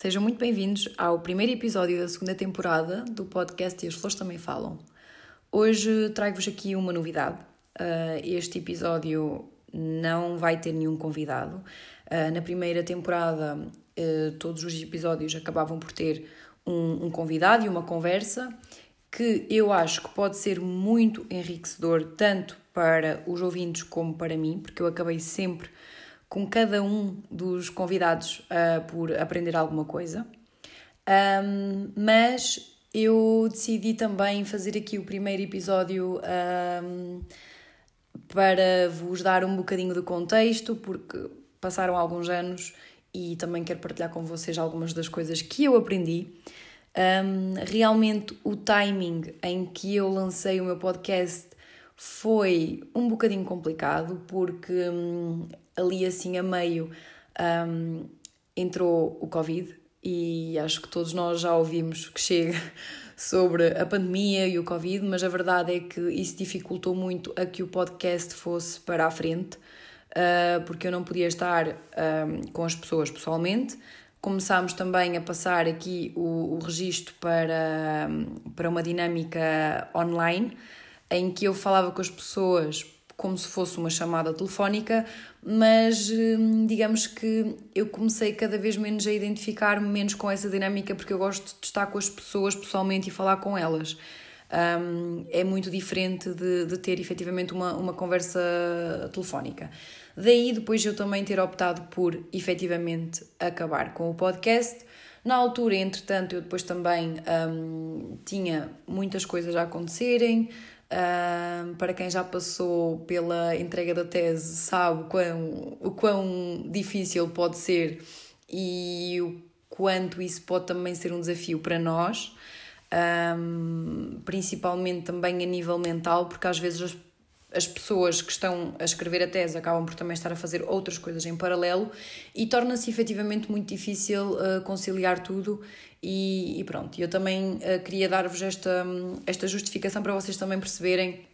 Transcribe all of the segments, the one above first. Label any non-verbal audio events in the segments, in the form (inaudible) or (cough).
Sejam muito bem-vindos ao primeiro episódio da segunda temporada do podcast E as Flores Também Falam. Hoje trago-vos aqui uma novidade. Uh, este episódio não vai ter nenhum convidado. Uh, na primeira temporada, uh, todos os episódios acabavam por ter um convidado e uma conversa que eu acho que pode ser muito enriquecedor tanto para os ouvintes como para mim, porque eu acabei sempre com cada um dos convidados uh, por aprender alguma coisa. Um, mas eu decidi também fazer aqui o primeiro episódio um, para vos dar um bocadinho de contexto, porque passaram alguns anos e também quero partilhar com vocês algumas das coisas que eu aprendi. Um, realmente, o timing em que eu lancei o meu podcast foi um bocadinho complicado, porque um, ali assim a meio um, entrou o Covid e acho que todos nós já ouvimos que chega (laughs) sobre a pandemia e o Covid, mas a verdade é que isso dificultou muito a que o podcast fosse para a frente, uh, porque eu não podia estar um, com as pessoas pessoalmente. Começámos também a passar aqui o, o registro para, para uma dinâmica online, em que eu falava com as pessoas como se fosse uma chamada telefónica, mas hum, digamos que eu comecei cada vez menos a identificar-me menos com essa dinâmica porque eu gosto de estar com as pessoas pessoalmente e falar com elas. Um, é muito diferente de, de ter efetivamente uma, uma conversa telefónica. Daí depois eu também ter optado por efetivamente acabar com o podcast. Na altura, entretanto, eu depois também um, tinha muitas coisas a acontecerem, Para quem já passou pela entrega da tese sabe quão, o quão difícil pode ser e o quanto isso pode também ser um desafio para nós, um, principalmente também a nível mental, porque às vezes as, as pessoas que estão a escrever a tese acabam por também estar a fazer outras coisas em paralelo e torna-se efetivamente muito difícil uh, conciliar tudo e, e pronto, eu também uh, queria dar-vos esta, esta justificação para vocês também perceberem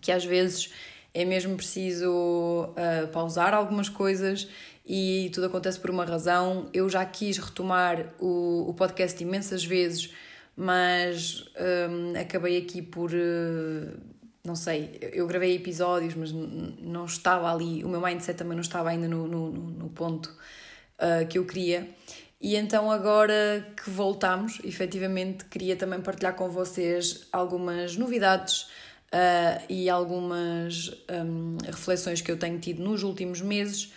que às vezes é mesmo preciso uh, pausar algumas coisas e tudo acontece por uma razão. Eu já quis retomar o, o podcast imensas vezes, mas um, acabei aqui por. Não sei, eu gravei episódios, mas não estava ali, o meu mindset também não estava ainda no, no, no ponto uh, que eu queria. E então, agora que voltamos, efetivamente, queria também partilhar com vocês algumas novidades uh, e algumas um, reflexões que eu tenho tido nos últimos meses,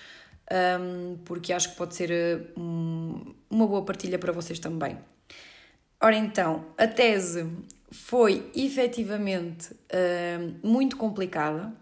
um, porque acho que pode ser um, uma boa partilha para vocês também. Ora então, a tese foi efetivamente uh, muito complicada.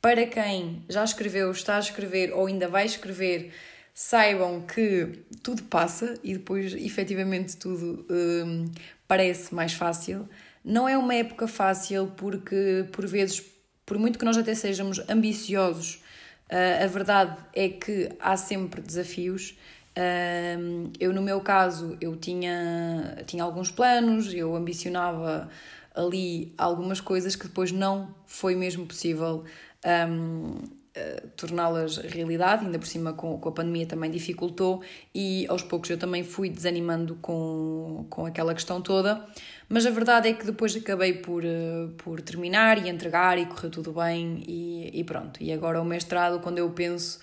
Para quem já escreveu, está a escrever ou ainda vai escrever, saibam que tudo passa e depois efetivamente tudo hum, parece mais fácil. Não é uma época fácil porque, por vezes, por muito que nós até sejamos ambiciosos, uh, a verdade é que há sempre desafios. Uh, eu, no meu caso, eu tinha, tinha alguns planos, eu ambicionava ali algumas coisas que depois não foi mesmo possível um, eh, torná-las realidade, ainda por cima com, com a pandemia também dificultou e aos poucos eu também fui desanimando com, com aquela questão toda, mas a verdade é que depois acabei por, uh, por terminar e entregar e correu tudo bem e, e pronto. E agora o mestrado, quando eu penso,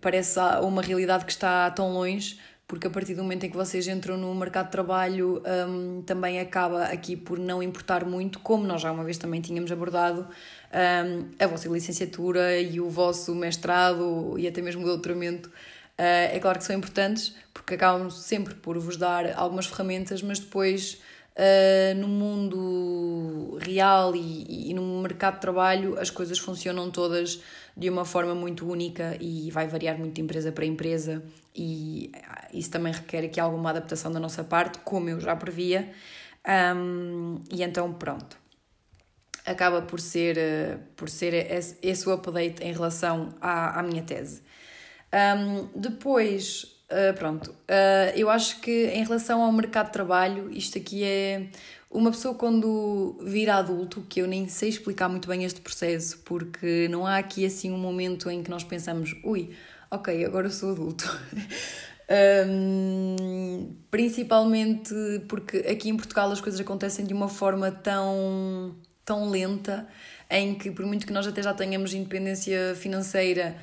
parece uma realidade que está tão longe, porque a partir do momento em que vocês entram no mercado de trabalho um, também acaba aqui por não importar muito, como nós já uma vez também tínhamos abordado, um, a vossa licenciatura e o vosso mestrado e até mesmo o doutoramento. Uh, é claro que são importantes porque acabam sempre por vos dar algumas ferramentas, mas depois uh, no mundo real e, e no mercado de trabalho as coisas funcionam todas de uma forma muito única e vai variar muito de empresa para empresa e isso também requer aqui alguma adaptação da nossa parte, como eu já previa. Um, e então pronto acaba por ser, eh, por ser esse o update em relação à, à minha tese. Um, depois, uh, pronto, uh, eu acho que em relação ao mercado de trabalho, isto aqui é uma pessoa quando vira adulto, que eu nem sei explicar muito bem este processo, porque não há aqui assim um momento em que nós pensamos, ui, ok, agora eu sou adulto. (laughs) Um, principalmente porque aqui em Portugal as coisas acontecem de uma forma tão, tão lenta, em que, por muito que nós até já tenhamos independência financeira,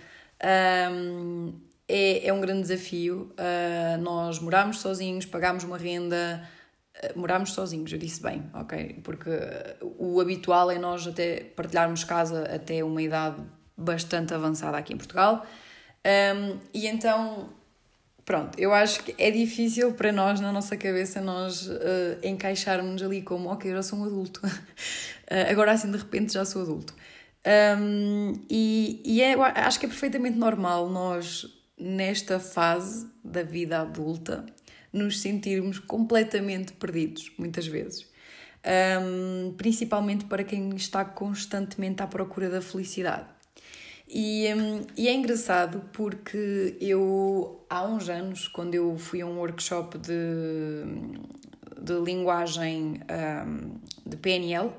um, é, é um grande desafio. Uh, nós moramos sozinhos, pagamos uma renda, uh, moramos sozinhos, eu disse bem, ok? Porque o habitual é nós até partilharmos casa até uma idade bastante avançada aqui em Portugal. Um, e então, pronto, eu acho que é difícil para nós, na nossa cabeça, nós uh, encaixarmos ali como, ok, já sou um adulto. uh, (laughs) agora assim, de repente, já sou adulto. Um, e e é, acho que é perfeitamente normal nós, nesta fase da vida adulta, nos sentirmos completamente perdidos, muitas vezes. Um, principalmente para quem está constantemente à procura da felicidade. E, um, e é engraçado porque eu, há uns anos, quando eu fui a um workshop de, de linguagem um, de PNL,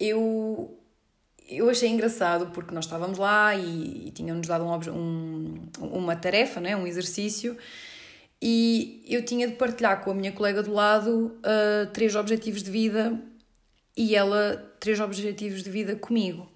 eu, eu achei engraçado porque nós estávamos lá e, e tinham-nos dado um, um, uma tarefa, né, um exercício, e eu tinha de partilhar com a minha colega do lado uh, três objetivos de vida e ela três objetivos de vida comigo.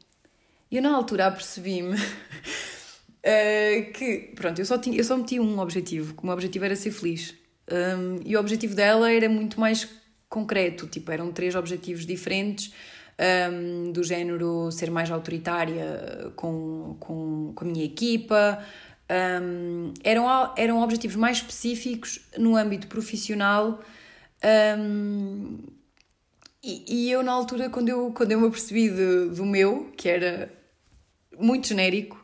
E eu na altura apercebi-me uh, (laughs) que, pronto, eu só, tinha, eu só meti um objetivo, que o meu objetivo era ser feliz. Um, e o objetivo dela era muito mais concreto, tipo, eram três objetivos diferentes, um, do género ser mais autoritária com, com, com a minha equipa. Um, eram, eram objetivos mais específicos no âmbito profissional. Um, e, e eu, na altura, quando eu, quando eu me apercebi de, do meu, que era muito genérico.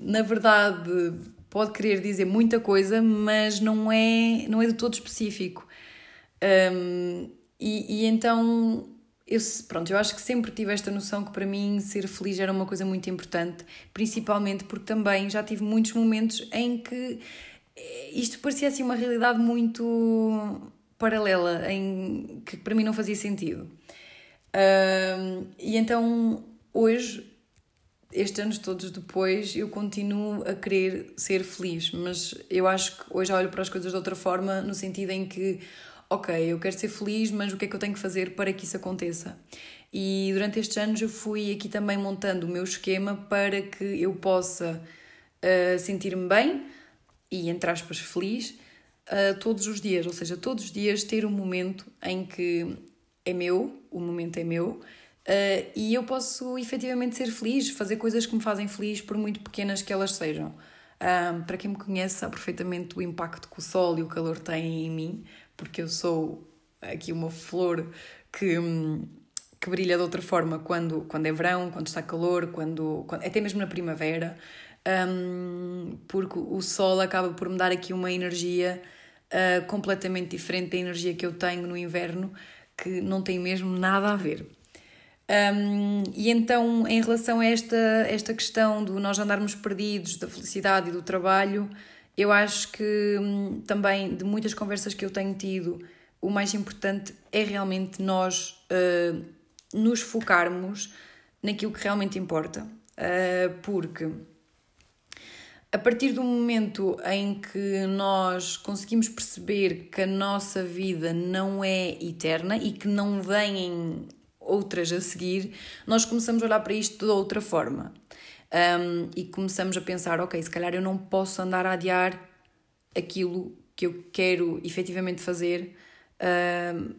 Na verdade, pode querer dizer muita coisa, mas não é, não é de todo específico. Um, e, e então, eu, pronto, eu acho que sempre tive esta noção que para mim ser feliz era uma coisa muito importante, principalmente porque também já tive muitos momentos em que eh, isto parecia assim uma realidade muito paralela, em que para mim não fazia sentido. E então hoje, estes anos todos depois, eu continuo a querer ser feliz, mas eu acho que hoje olho para as coisas de outra forma, no sentido em que, ok, eu quero ser feliz, mas o que é que eu tenho que fazer para que isso aconteça? E durante estes anos eu fui aqui também montando o meu esquema para que eu possa uh, sentir-me bem e, entre aspas, feliz uh, todos os dias, ou seja, todos os dias ter um momento em que é meu, o momento é meu, Uh, e eu posso efetivamente ser feliz, fazer coisas que me fazem feliz, por muito pequenas que elas sejam. Para quem me conhece, sabe perfeitamente o impacto que o sol e o calor têm em mim, porque eu sou aqui uma flor que, que brilha de outra forma quando, quando é verão, quando está calor, quando, quando até mesmo na primavera, um, porque o sol acaba por me dar aqui uma energia uh, completamente diferente da energia que eu tenho no inverno, que não tem mesmo nada a ver. Um, e então, em relação a esta, esta questão do nós andarmos perdidos, da felicidade e do trabalho, eu acho que hum, também de muitas conversas que eu tenho tido, o mais importante é realmente nós uh, nos focarmos naquilo que realmente importa. Uh, porque a partir do momento em que nós conseguimos perceber que a nossa vida não é eterna e que não vêm outras a seguir, nós começamos a olhar para isto de outra forma. Um, e começamos a pensar, ok, se calhar eu não posso andar a adiar aquilo que eu quero efetivamente fazer um,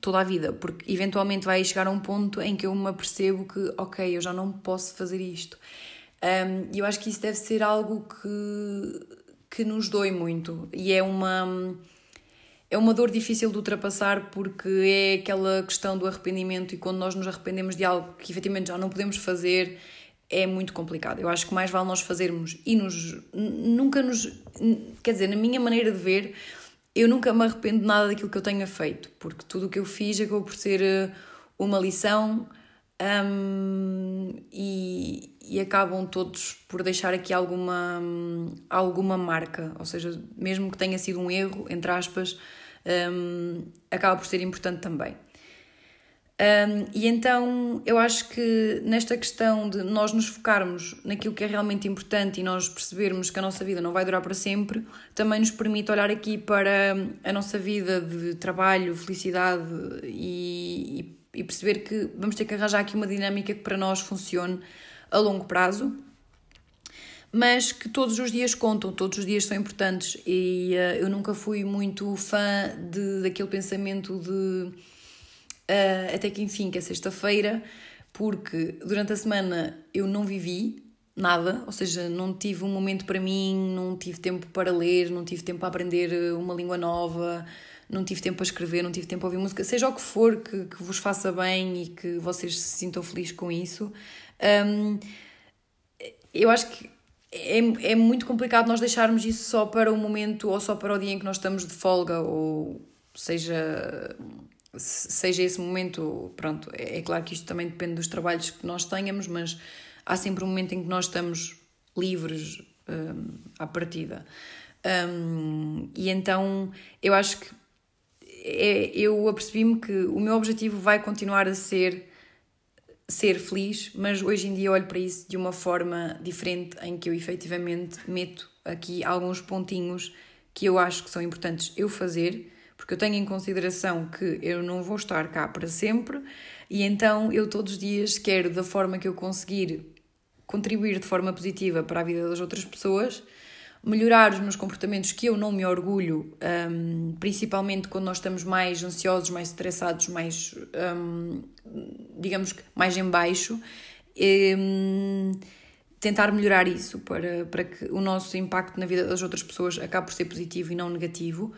toda a vida, porque eventualmente vai chegar a um ponto em que eu me apercebo que, ok, eu já não posso fazer isto. E um, eu acho que isso deve ser algo que, que nos dói muito e é uma é uma dor difícil de ultrapassar porque é aquela questão do arrependimento e quando nós nos arrependemos de algo que efetivamente já não podemos fazer é muito complicado. Eu acho que mais vale nós fazermos e nos nunca nos quer dizer, na minha maneira de ver, eu nunca me arrependo de nada daquilo que eu tenha feito, porque tudo o que eu fiz acabou por ser eh, uma lição um, e, e acabam todos por deixar aqui alguma, alguma marca, ou seja, mesmo que tenha sido um erro, entre aspas, um, acaba por ser importante também. Um, e então eu acho que nesta questão de nós nos focarmos naquilo que é realmente importante e nós percebermos que a nossa vida não vai durar para sempre, também nos permite olhar aqui para a nossa vida de trabalho, felicidade e, e, e perceber que vamos ter que arranjar aqui uma dinâmica que para nós funcione a longo prazo mas que todos os dias contam, todos os dias são importantes. E uh, eu nunca fui muito fã de, daquele pensamento de uh, até que enfim, que é sexta-feira, porque durante a semana eu não vivi nada, ou seja, não tive um momento para mim, não tive tempo para ler, não tive tempo para aprender eh, uma língua nova, não tive tempo para escrever, não tive tempo para ouvir música, seja o que for que, que vos faça bem e que vocês se sintam felizes com isso. Um, eu acho que é, é muito complicado nós deixarmos isso só para o momento ou só para o dia em que nós estamos de folga, ou seja seja esse momento, pronto, é, é claro que isto também depende dos trabalhos que nós tenhamos, mas há sempre um momento em que nós estamos livres um, à partida. Um, e então eu acho que é, eu apercebi-me que o meu objetivo vai continuar a ser ser feliz, mas hoje em dia olho para isso de uma forma diferente, em que eu efetivamente meto aqui alguns pontinhos que eu acho que são importantes eu fazer porque eu tenho em consideração que eu não vou estar cá para sempre e então eu todos os dias quero, da forma que eu conseguir, contribuir de forma positiva para a vida das outras pessoas, melhorar os meus comportamentos que eu não me orgulho, um, principalmente quando nós estamos mais ansiosos, mais estressados, mais, um, digamos que mais em baixo. Um, tentar melhorar isso para, para que o nosso impacto na vida das outras pessoas acabe por ser positivo e não negativo.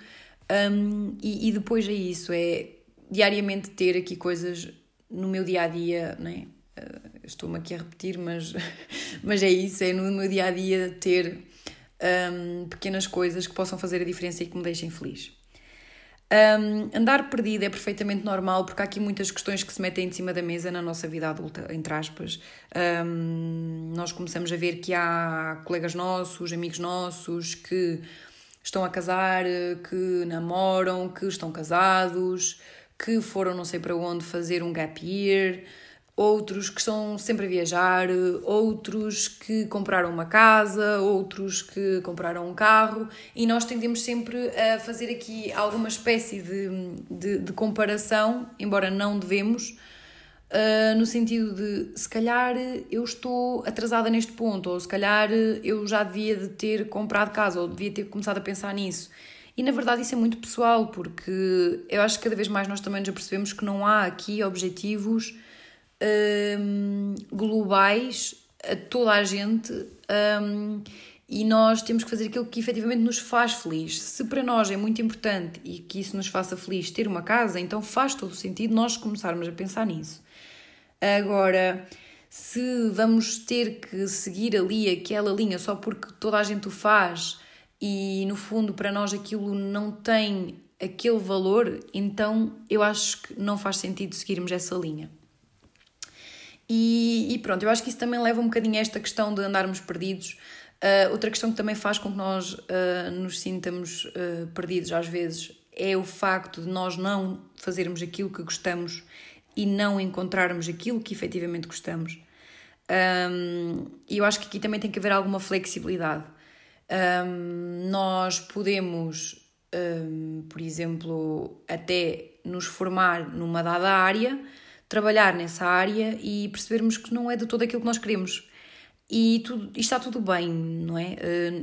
Um, e, e, depois é isso, é diariamente ter aqui coisas no meu dia a dia, né? Uh, Estou-me aqui a repetir, mas, (laughs) mas é isso, é no meu dia a dia ter um, pequenas coisas que possam fazer a diferença e que me deixem feliz. Um, andar perdido é perfeitamente normal porque há aqui muitas questões que se metem em cima da mesa na nossa vida adulta, entre aspas. Um, nós começamos a ver que há colegas nossos, amigos nossos que estão a casar, que namoram, que estão casados, que foram não sei para onde fazer um gap year, outros que estão sempre a viajar, outros que compraram uma casa, outros que compraram um carro, e nós tendemos sempre a fazer aqui alguma espécie de, de, de comparação, embora não devemos Uh, no sentido de se calhar eu estou atrasada neste ponto, ou se calhar eu já devia de ter comprado casa, ou devia ter começado a pensar nisso. E na verdade isso é muito pessoal, porque eu acho que cada vez mais nós também nos apercebemos que não há aqui objetivos um, globais a toda a gente um, e nós temos que fazer aquilo que efetivamente nos faz feliz. Se para nós é muito importante e que isso nos faça feliz ter uma casa, então faz todo o sentido nós começarmos a pensar nisso. Agora, se vamos ter que seguir ali aquela linha só porque toda a gente o faz e no fundo para nós aquilo não tem aquele valor, então eu acho que não faz sentido seguirmos essa linha. E, e pronto, eu acho que isso também leva um bocadinho a esta questão de andarmos perdidos. Uh, outra questão que também faz com que nós uh, nos sintamos uh, perdidos às vezes é o facto de nós não fazermos aquilo que gostamos e não encontrarmos aquilo que efetivamente gostamos. Um, e eu acho que aqui também tem que haver alguma flexibilidade. Um, nós podemos, um, por exemplo, até nos formar numa dada área, trabalhar nessa área e percebermos que não é de todo aquilo que nós queremos. E, tudo, e está tudo bem, não é?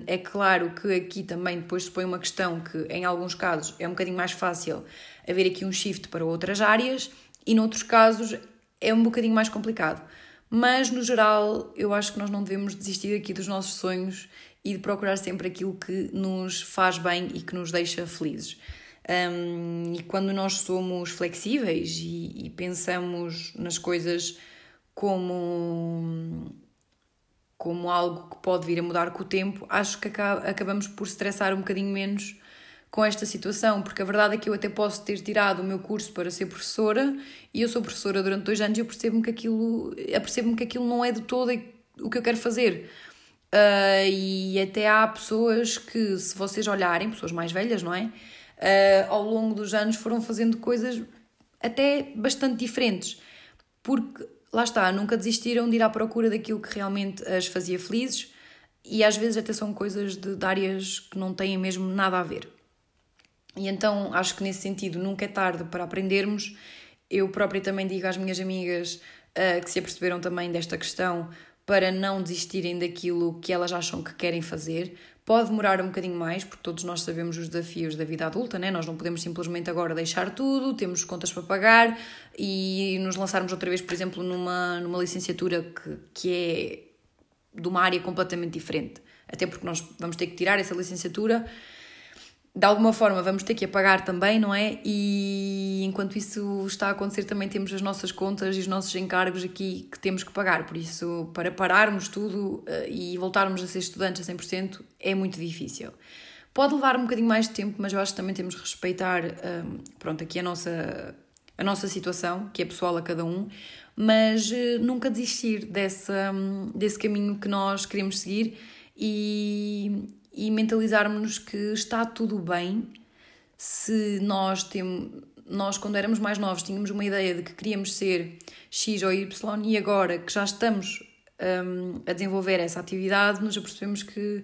É claro que aqui também depois se põe uma questão que, em alguns casos, é um bocadinho mais fácil haver aqui um shift para outras áreas e noutros casos é um bocadinho mais complicado. Mas no geral, eu acho que nós não devemos desistir aqui dos nossos sonhos e de procurar sempre aquilo que nos faz bem e que nos deixa felizes. Um, e quando nós somos flexíveis e, e pensamos nas coisas como, como algo que pode vir a mudar com o tempo, acho que acabamos por estressar um bocadinho menos com esta situação, porque a verdade é que eu até posso ter tirado o meu curso para ser professora e eu sou professora durante dois anos e eu percebo-me que aquilo, apercebo que aquilo não é de todo o que eu quero fazer. Uh, e até há pessoas que, se vocês olharem, pessoas mais velhas, não é? Uh, ao longo dos anos foram fazendo coisas até bastante diferentes, porque lá está, nunca desistiram de ir à procura daquilo que realmente as fazia felizes e às vezes até são coisas de, de áreas que não têm mesmo nada a ver. E então acho que nesse sentido nunca é tarde para aprendermos. Eu própria também digo às minhas amigas uh, que se aperceberam também desta questão para não desistirem daquilo que elas acham que querem fazer. Pode demorar um bocadinho mais, porque todos nós sabemos os desafios da vida adulta, né? nós não podemos simplesmente agora deixar tudo, temos contas para pagar e nos lançarmos outra vez, por exemplo, numa, numa licenciatura que, que é de uma área completamente diferente. Até porque nós vamos ter que tirar essa licenciatura de alguma forma vamos ter que apagar também, não é? E enquanto isso está a acontecer, também temos as nossas contas e os nossos encargos aqui que temos que pagar. Por isso, para pararmos tudo uh, e voltarmos a ser estudantes a 100% é muito difícil. Pode levar um bocadinho mais de tempo, mas eu acho que também temos que respeitar, um, pronto, aqui a nossa, a nossa situação, que é pessoal a cada um, mas uh, nunca desistir dessa, um, desse caminho que nós queremos seguir e, e mentalizarmos-nos que está tudo bem se nós temos nós quando éramos mais novos tínhamos uma ideia de que queríamos ser X ou Y e agora que já estamos um, a desenvolver essa atividade nos apercebemos que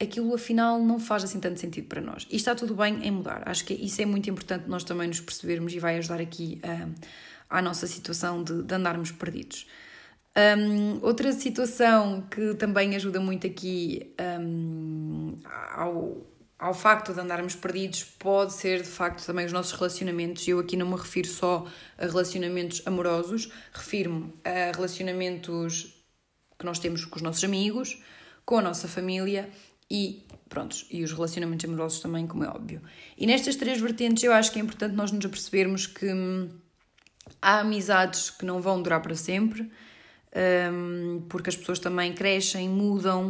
aquilo afinal não faz assim tanto sentido para nós. E está tudo bem em mudar. Acho que isso é muito importante nós também nos percebermos e vai ajudar aqui a, à nossa situação de, de andarmos perdidos um, outra situação que também ajuda muito aqui um, ao, ao facto de andarmos perdidos pode ser de facto também os nossos relacionamentos. Eu aqui não me refiro só a relacionamentos amorosos, refiro-me a relacionamentos que nós temos com os nossos amigos, com a nossa família e prontos, e os relacionamentos amorosos também, como é óbvio. E nestas três vertentes eu acho que é importante nós nos apercebermos que hum, há amizades que não vão durar para sempre porque as pessoas também crescem, mudam,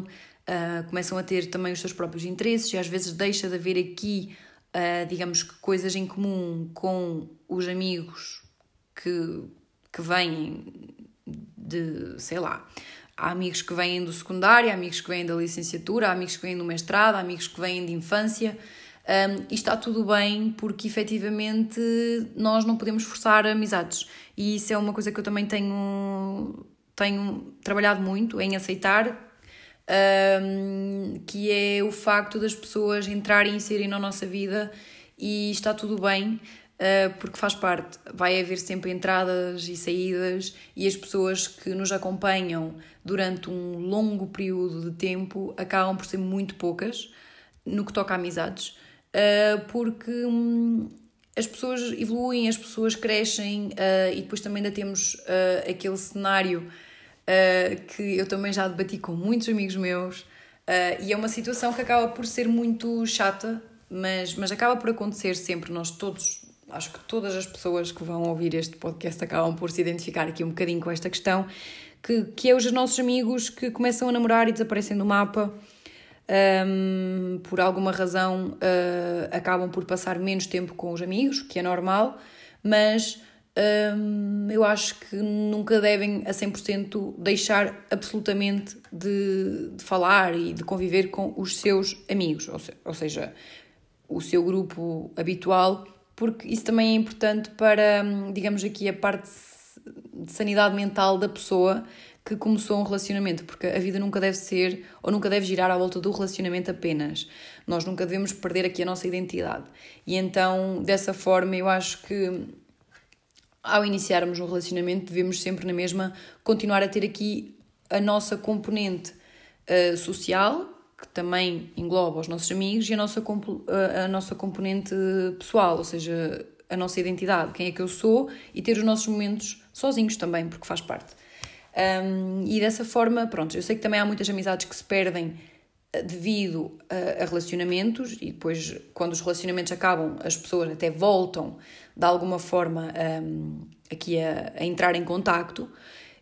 uh, começam a ter também os seus próprios interesses e às vezes deixa de haver aqui, uh, digamos que, coisas em comum com os amigos que, que vêm de, sei lá, há amigos que vêm do secundário, há amigos que vêm da licenciatura, há amigos que vêm do mestrado, há amigos que vêm de infância. Um, e está tudo bem porque efetivamente nós não podemos forçar amizades. E isso é uma coisa que eu também tenho tenho trabalhado muito em aceitar um, que é o facto das pessoas entrarem e inserem na nossa vida e está tudo bem, uh, porque faz parte. Vai haver sempre entradas e saídas e as pessoas que nos acompanham durante um longo período de tempo acabam por ser muito poucas no que toca a amizades, uh, porque. Um, as pessoas evoluem, as pessoas crescem uh, e depois também ainda temos aquele cenário uh, que eu também já debati com muitos amigos meus, uh, e é uma situação que acaba por ser muito chata, mas, mas acaba por acontecer sempre. Nós todos, acho que todas as pessoas que vão ouvir este podcast acabam por se identificar aqui um bocadinho com esta questão, que, que é os nossos amigos que começam a namorar e desaparecem do mapa. Um, por alguma razão uh, acabam por passar menos tempo com os amigos, que é normal, mas hum, eu acho que nunca devem a 100% deixar absolutamente de, de, falar e de conviver com os seus amigos, ou, se, ou seja, o seu grupo habitual, porque isso também é importante para, hum, digamos aqui, a parte de sanidade mental da pessoa que começou um relacionamento, porque a vida nunca deve ser ou nunca deve girar à volta do relacionamento apenas. Nós nunca devemos perder aqui a nossa identidade. E então, dessa forma, eu acho que ao iniciarmos um relacionamento, devemos sempre na mesma continuar a ter aqui a nossa componente uh, social, que também engloba os nossos amigos, e a nossa, a nossa componente pessoal, ou seja, a nossa identidade, quem é que eu sou, e ter os nossos momentos sozinhos também, porque faz parte. Um, e dessa forma, pronto, eu sei que também há muitas amizades que se perdem eh, devido a, relacionamentos e depois quando os relacionamentos acabam as pessoas até voltam de alguma forma um, aqui a, a, entrar em contacto.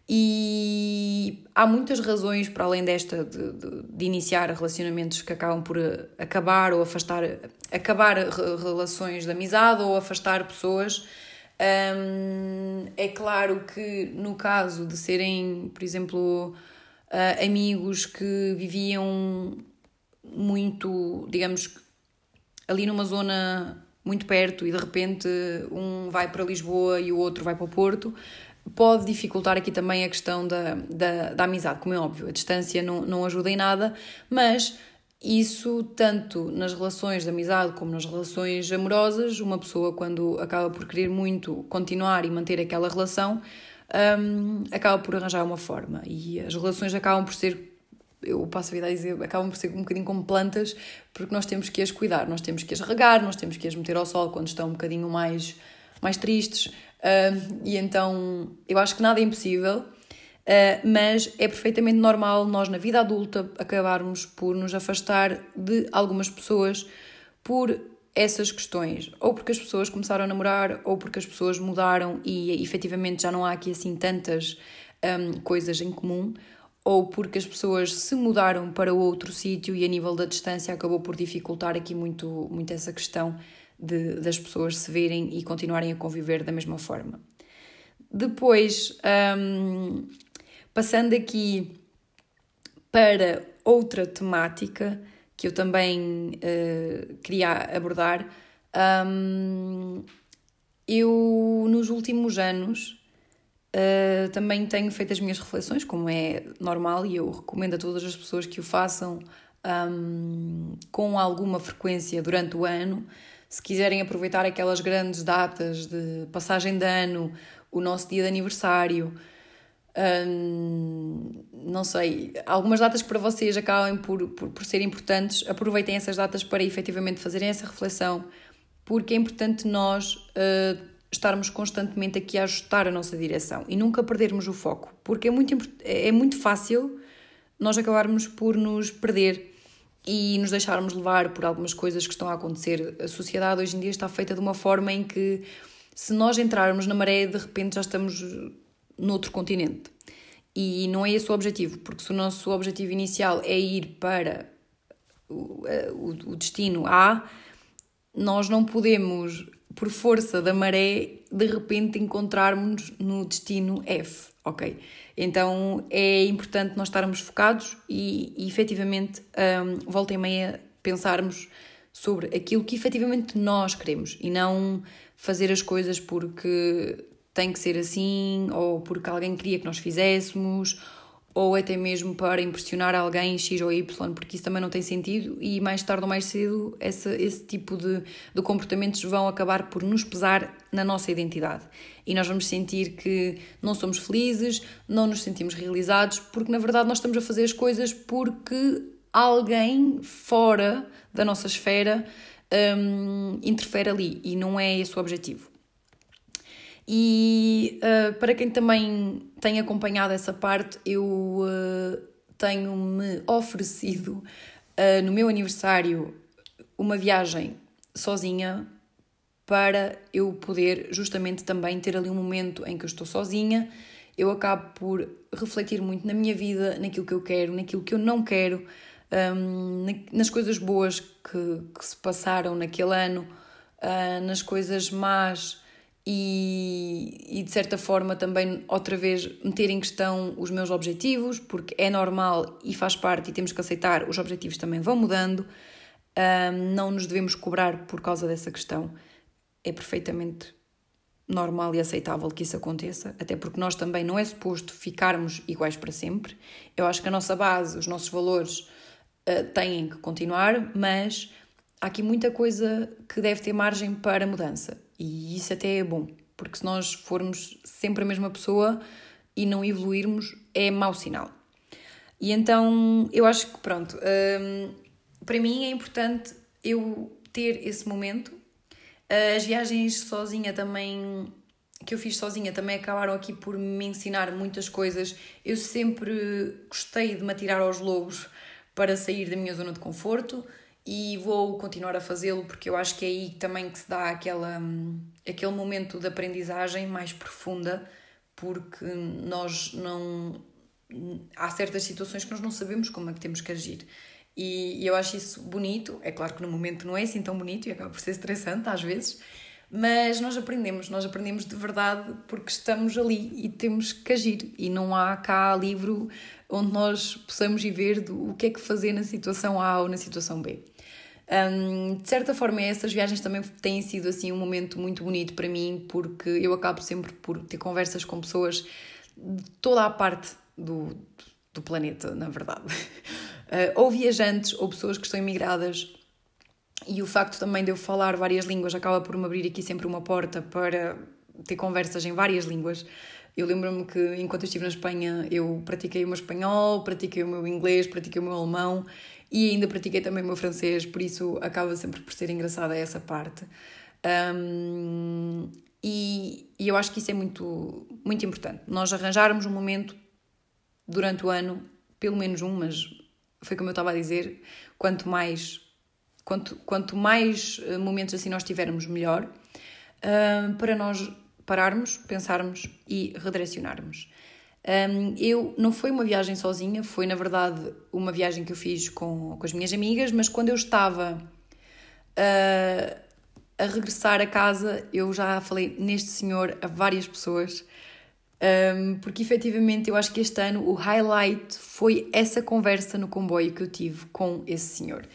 E há muitas razões para além desta de, de, de, iniciar relacionamentos que acabam por eh, acabar ou afastar acabar relações de amizade ou afastar pessoas. Um, é claro que no caso de serem por exemplo uh, amigos que viviam muito digamos ali numa zona muito perto e de repente um vai para Lisboa e o outro vai para o Porto, pode dificultar aqui também a questão da, da, da amizade, como é óbvio. A distância não, não ajuda em nada, mas isso, tanto nas relações de amizade como nas relações amorosas, uma pessoa, quando acaba por querer muito continuar e manter aquela relação, um, acaba por arranjar uma forma. E as relações acabam por ser eu passo a vida a dizer, acabam por ser um bocadinho como plantas, porque nós temos que as cuidar, nós temos que as regar, nós temos que as meter ao sol quando estão um bocadinho mais, mais tristes. Uh, e então eu acho que nada é impossível, uh, mas é perfeitamente normal nós, na vida adulta, acabarmos por nos afastar de algumas pessoas por essas questões, ou porque as pessoas começaram a namorar, ou porque as pessoas mudaram e efetivamente já não há aqui assim tantas um, coisas em comum, ou porque as pessoas se mudaram para outro sítio e a nível da distância acabou por dificultar aqui muito, muito essa questão de, das pessoas se verem e continuarem a conviver da mesma forma. Depois, um, passando aqui para outra temática que eu também uh, queria abordar, um, eu nos últimos anos Uh, também tenho feito as minhas reflexões, como é normal, e eu recomendo a todas as pessoas que o façam um, com alguma frequência durante o ano. Se quiserem aproveitar aquelas grandes datas de passagem de ano, o nosso dia de aniversário, um, não sei, algumas datas para vocês acabem por, por, por serem importantes, aproveitem essas datas para efetivamente fazerem essa reflexão, porque é importante nós. Uh, estarmos constantemente aqui a ajustar a nossa direção e nunca perdermos o foco, porque é muito, é muito fácil nós acabarmos por nos perder e nos deixarmos levar por algumas coisas que estão a acontecer. A sociedade hoje em dia está feita de uma forma em que, se nós entrarmos na maré, de repente já estamos noutro continente. E não é esse o objetivo, porque se o nosso objetivo inicial é ir para o, o destino A, nós não podemos por força da maré, de repente encontrarmos no destino F, ok? Então é importante nós estarmos focados e, e efetivamente, um, volta e meia, pensarmos sobre aquilo que efetivamente nós queremos e não fazer as coisas porque tem que ser assim ou porque alguém queria que nós fizéssemos ou até mesmo para impressionar alguém X ou Y, porque isso também não tem sentido e mais tarde ou mais cedo esse, esse tipo de, de comportamentos vão acabar por nos pesar na nossa identidade. E nós vamos sentir que não somos felizes, não nos sentimos realizados, porque na verdade nós estamos a fazer as coisas porque alguém fora da nossa esfera um, interfere ali e não é esse o objetivo. E uh, para quem também tem acompanhado essa parte, eu uh, tenho-me oferecido uh, no meu aniversário uma viagem sozinha para eu poder justamente também ter ali um momento em que eu estou sozinha. Eu acabo por refletir muito na minha vida, naquilo que eu quero, naquilo que eu não quero, um, nas coisas boas que, que, se passaram naquele ano, nas coisas más e, e de certa forma também outra vez meter em questão os meus objetivos, porque é normal e faz parte e temos que aceitar, os objetivos também vão mudando, um, não nos devemos cobrar por causa dessa questão. É perfeitamente normal e aceitável que isso aconteça, até porque nós também não é suposto ficarmos iguais para sempre. Eu acho que a nossa base, os nossos valores uh, têm que continuar, mas há aqui muita coisa que deve ter margem para mudança. E isso até é bom, porque se nós formos sempre a mesma pessoa e não evoluirmos, é mau sinal. E então eu acho que, pronto, hum, para mim é importante eu ter esse momento. As viagens sozinha também, que eu fiz sozinha, também acabaram aqui por me ensinar muitas coisas. Eu sempre gostei de me atirar aos lobos para sair da minha zona de conforto e vou continuar a fazê-lo porque eu acho que é aí também que se dá aquela, aquele momento de aprendizagem mais profunda, porque nós não. Há certas situações que nós não sabemos como é que temos que agir. E eu acho isso bonito. É claro que no momento não é assim tão bonito e acaba por ser estressante às vezes, mas nós aprendemos, nós aprendemos de verdade porque estamos ali e temos que agir. E não há cá livro onde nós possamos ir ver do, o que é que fazer na situação A ou na situação B. Um, de certa forma, essas viagens também têm sido assim um momento muito bonito para mim, porque eu acabo sempre por ter conversas com pessoas de toda a parte do, do planeta, na verdade. Uh, (laughs) ou viajantes, ou pessoas que estão imigradas. E o facto também de eu falar várias línguas acaba por me abrir aqui sempre uma porta para ter conversas em várias línguas. Eu lembro-me que enquanto estive na Espanha eu pratiquei o meu espanhol, pratiquei o meu inglês, pratiquei o meu alemão e ainda pratiquei também o meu francês, por isso acaba sempre por ser engraçada essa parte. Um, e, e, eu acho que isso é muito, muito importante. Nós arranjarmos um momento durante o ano, pelo menos um, mas foi como eu estava a dizer, quanto mais, quanto, quanto mais eh, momentos assim nós tivermos, melhor, uh, para nós pararmos, pensarmos e redirecionarmos. Um, eu não foi uma viagem sozinha, foi na verdade uma viagem que eu fiz com, com as minhas amigas, mas quando eu estava uh, a regressar a casa, eu já falei neste senhor a várias pessoas, um, porque efetivamente eu acho que este ano o highlight foi essa conversa no comboio que eu tive com esse senhor.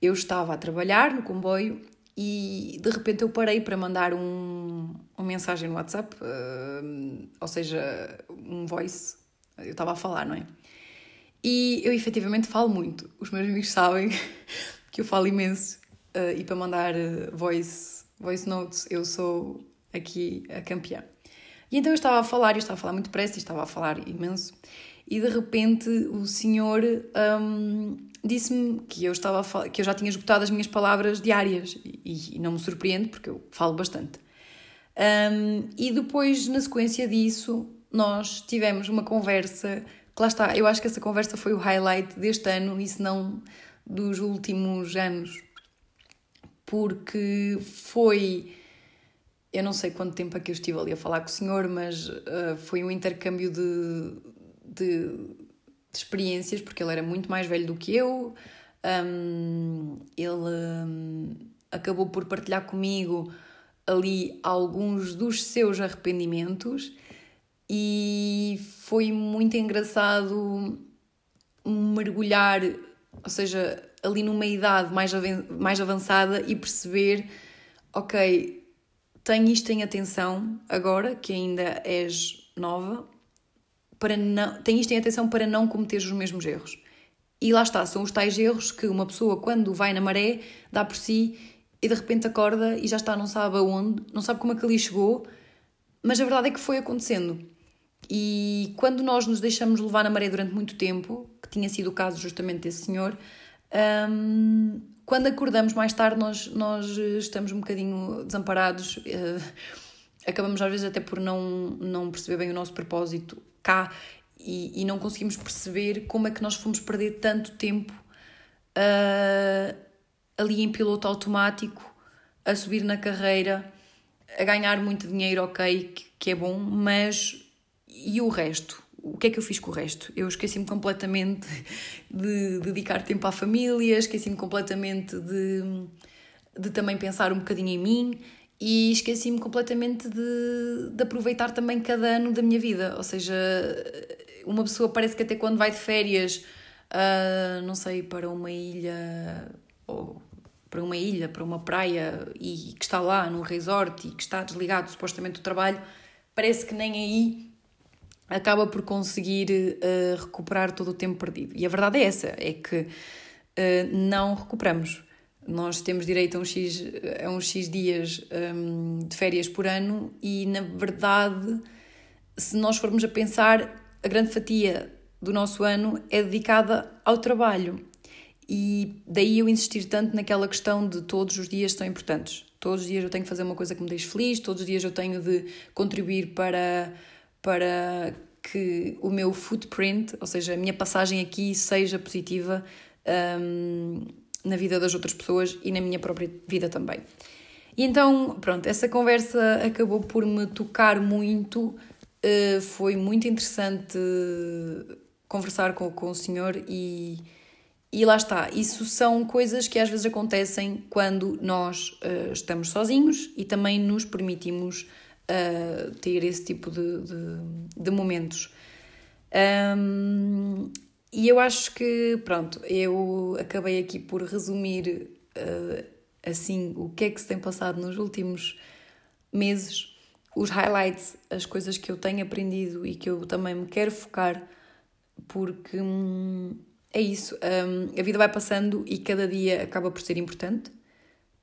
Eu estava a trabalhar no comboio e de repente eu parei para mandar um, uma mensagem no WhatsApp, uh, ou seja, um voice. Eu estava a falar, não é? E eu efetivamente falo muito. Os meus amigos sabem (laughs) que eu falo imenso uh, e para mandar uh, voice, voice notes eu sou aqui a campeã. E então eu estava a falar, eu estava a falar muito depressa, estava a falar imenso, e de repente o senhor um, disse-me que eu estava que eu já tinha esgotado as minhas palavras diárias e, e não me surpreende porque eu falo bastante. Um, e depois, na sequência disso, nós tivemos uma conversa que lá está, eu acho que essa conversa foi o highlight deste ano e se não dos últimos anos, porque foi. Eu não sei quanto tempo é que eu estive ali a falar com o senhor, mas uh, foi um intercâmbio de, de de experiências, porque ele era muito mais velho do que eu. Um, ele um, acabou por partilhar comigo ali alguns dos seus arrependimentos e foi muito engraçado mergulhar, ou seja, ali numa idade mais, mais avançada e perceber, ok, tenho isto em atenção agora, que ainda és nova, para não, em atenção para não cometer os mesmos erros. E lá está, são os tais erros que uma pessoa, quando vai na maré, dá por si e de repente acorda e já está, não sabe aonde, não sabe como é que ali chegou, mas a verdade é que foi acontecendo. E quando nós nos deixamos levar na maré durante muito tempo, que tinha sido o caso justamente desse senhor, hum, quando acordamos mais tarde, nós, nós estamos um bocadinho desamparados, uh, acabamos às vezes até por não, não perceber bem o nosso propósito cá e, e não conseguimos perceber como é que nós fomos perder tanto tempo uh, ali em piloto automático, a subir na carreira, a ganhar muito dinheiro, ok, que, que é bom, mas e o resto? O que é que eu fiz com o resto? Eu esqueci-me completamente (laughs) de dedicar tempo à família, esqueci-me completamente de, de também pensar um bocadinho em mim e esqueci-me completamente de, de aproveitar também cada ano da minha vida. Ou seja, uma pessoa parece que até quando vai de férias, uh, não sei, para uma ilha ou para uma ilha, para uma praia e que está lá no resort e que está desligado supostamente do trabalho, parece que nem aí acaba por conseguir uh, recuperar todo o tempo perdido. E a verdade é essa, é que uh, não recuperamos. Nós temos direito a uns X, a uns X dias um, de férias por ano e, na verdade, se nós formos a pensar, a grande fatia do nosso ano é dedicada ao trabalho. E daí eu insistir tanto naquela questão de todos os dias são importantes. Todos os dias eu tenho que fazer uma coisa que me deixe feliz, todos os dias eu tenho de contribuir para, para que o meu footprint, ou seja, a minha passagem aqui, seja positiva. Um, na vida das outras pessoas e na minha própria vida também. E então, pronto, essa conversa acabou por me tocar muito, uh, foi muito interessante conversar com, com o senhor e, e lá está. Isso são coisas que às vezes acontecem quando nós uh, estamos sozinhos e também nos permitimos ter esse tipo de, de, de momentos. Um, e eu acho que, pronto, eu acabei aqui por resumir uh, assim o que é que se tem passado nos últimos meses, os highlights, as coisas que eu tenho aprendido e que eu também me quero focar, porque hum, é isso, um, a vida vai passando e cada dia acaba por ser importante.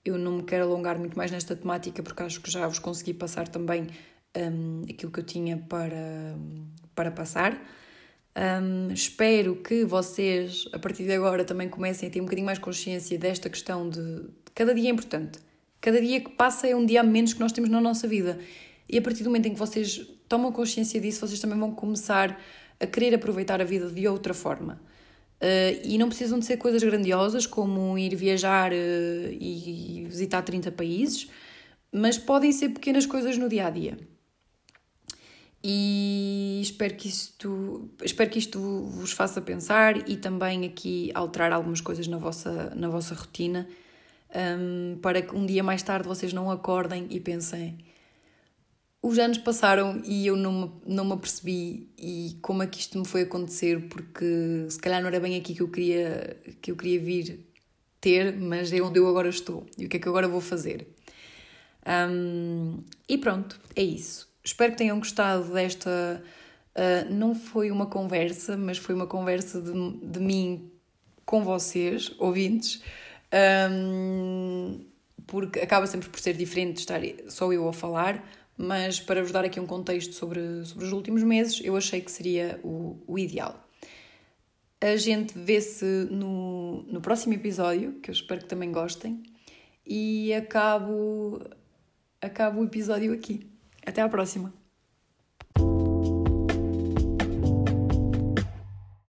Eu não me quero alongar muito mais nesta temática porque acho que já vos consegui passar também um, aquilo que eu tinha para, para passar. Um, espero que vocês, a partir de agora, também comecem a ter um bocadinho mais consciência desta questão de, cada dia é importante. Cada dia que passa é um dia a menos que nós temos na nossa vida. E a partir do momento em que vocês tomam consciência disso, vocês também vão começar a querer aproveitar a vida de outra forma. Uh, e não precisam de ser coisas grandiosas como ir viajar uh, e visitar 30 países, mas podem ser pequenas coisas no dia a dia. E espero que isto, espero que isto vos faça pensar e também aqui alterar algumas coisas na vossa, na vossa rotina, um, para que um dia mais tarde vocês não acordem e pensem os anos passaram e eu não me, não me apercebi e como é que isto me foi acontecer, porque se calhar não era bem aqui que eu queria, que eu queria vir ter, mas é onde eu agora estou e o que é que eu agora vou fazer. Um, e pronto, é isso. Espero que tenham gostado desta. Uh, não foi uma conversa, mas foi uma conversa de, de mim com vocês, ouvintes, um, porque acaba sempre por ser diferente estar só eu a falar mas para vos dar aqui um contexto sobre, sobre os últimos meses, eu achei que seria o, o ideal. A gente vê-se no, no próximo episódio, que eu espero que também gostem, e acabo, acabo o episódio aqui. Até à próxima!